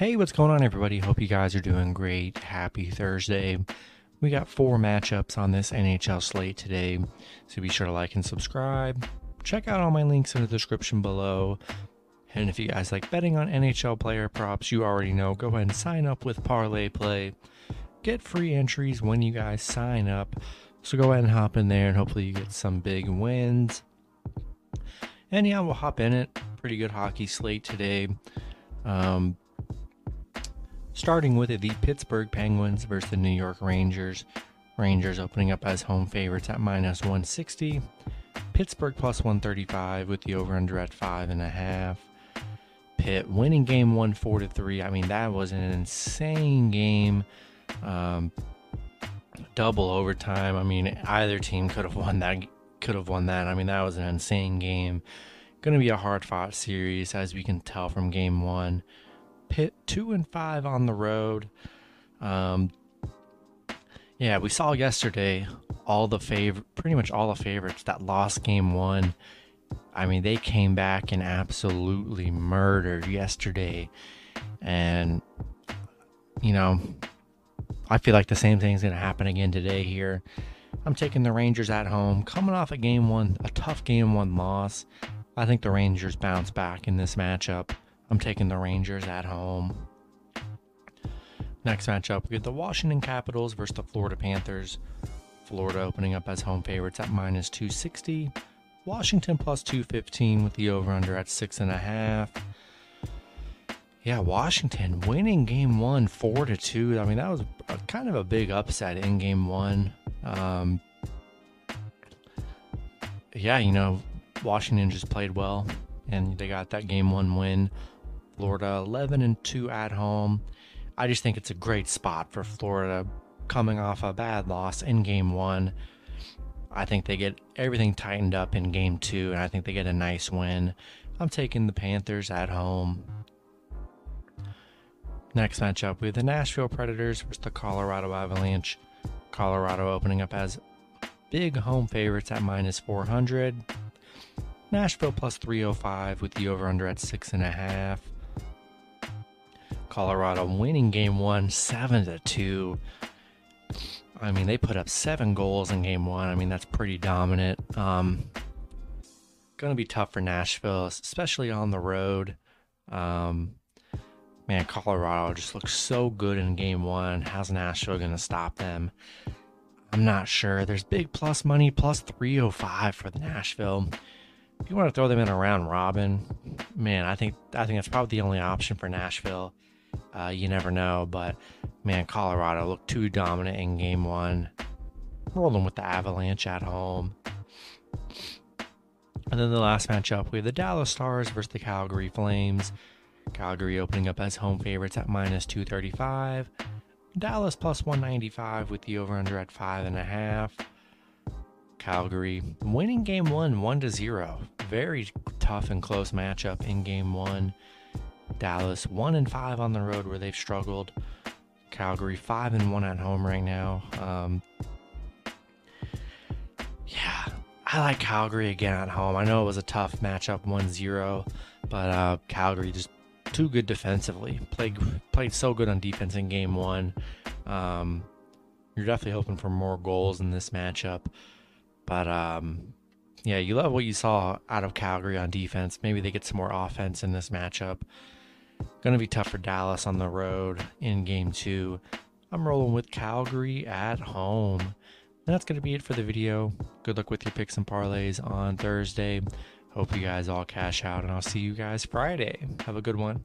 Hey, what's going on, everybody? Hope you guys are doing great. Happy Thursday. We got four matchups on this NHL slate today, so be sure to like and subscribe. Check out all my links in the description below. And if you guys like betting on NHL player props, you already know, go ahead and sign up with ParlayPlay. Get free entries when you guys sign up. So go ahead and hop in there, and hopefully you get some big wins. And yeah, we'll hop in it. Pretty good hockey slate today. Um, starting with the Pittsburgh Penguins versus the New York Rangers. Rangers opening up as home favorites at minus 160. Pittsburgh plus 135 with the over under at five and a half. Pitt winning game one four to three. I mean that was an insane game. Um, double overtime. I mean either team could have won that. Could have won that. I mean that was an insane game. Going to be a hard fought series as we can tell from game one. Pitt two and five on the road. Um, yeah, we saw yesterday all the favor, pretty much all the favorites that lost game one. I mean, they came back and absolutely murdered yesterday, and you know, I feel like the same thing's going to happen again today here. I'm taking the Rangers at home, coming off a game one, a tough game one loss. I think the Rangers bounce back in this matchup. I'm taking the Rangers at home. Next matchup, we get the Washington Capitals versus the Florida Panthers. Florida opening up as home favorites at minus 260. Washington plus 215 with the over under at six and a half. Yeah, Washington winning game one four to two. I mean, that was a, kind of a big upset in game one. Um, yeah, you know, Washington just played well and they got that game one win. Florida 11 and 2 at home. I just think it's a great spot for Florida coming off a bad loss in game 1. I think they get everything tightened up in game 2 and I think they get a nice win. I'm taking the Panthers at home. Next matchup, we have the Nashville Predators versus the Colorado Avalanche. Colorado opening up as big home favorites at minus 400. Nashville plus 305 with the over under at six and a half. Colorado winning game one, seven to two. I mean, they put up seven goals in game one. I mean, that's pretty dominant. Um, gonna be tough for Nashville, especially on the road. Um, man, Colorado just looks so good in game one. How's Nashville gonna stop them? I'm not sure. There's big plus money, plus 305 for the Nashville. If you want to throw them in a round robin, man, I think I think that's probably the only option for Nashville. Uh, you never know, but man, Colorado looked too dominant in game one. Rolling with the Avalanche at home. And then the last matchup, we have the Dallas Stars versus the Calgary Flames. Calgary opening up as home favorites at minus 235. Dallas plus 195 with the over under at 5.5. Calgary winning game one, 1 to 0. Very tough and close matchup in game one. Dallas one and five on the road where they've struggled. Calgary five and one at home right now. Um, yeah, I like Calgary again at home. I know it was a tough matchup, 1-0, but uh, Calgary just too good defensively. Played played so good on defense in game one. Um, you're definitely hoping for more goals in this matchup, but um, yeah, you love what you saw out of Calgary on defense. Maybe they get some more offense in this matchup. Going to be tough for Dallas on the road in game two. I'm rolling with Calgary at home. And that's going to be it for the video. Good luck with your picks and parlays on Thursday. Hope you guys all cash out, and I'll see you guys Friday. Have a good one.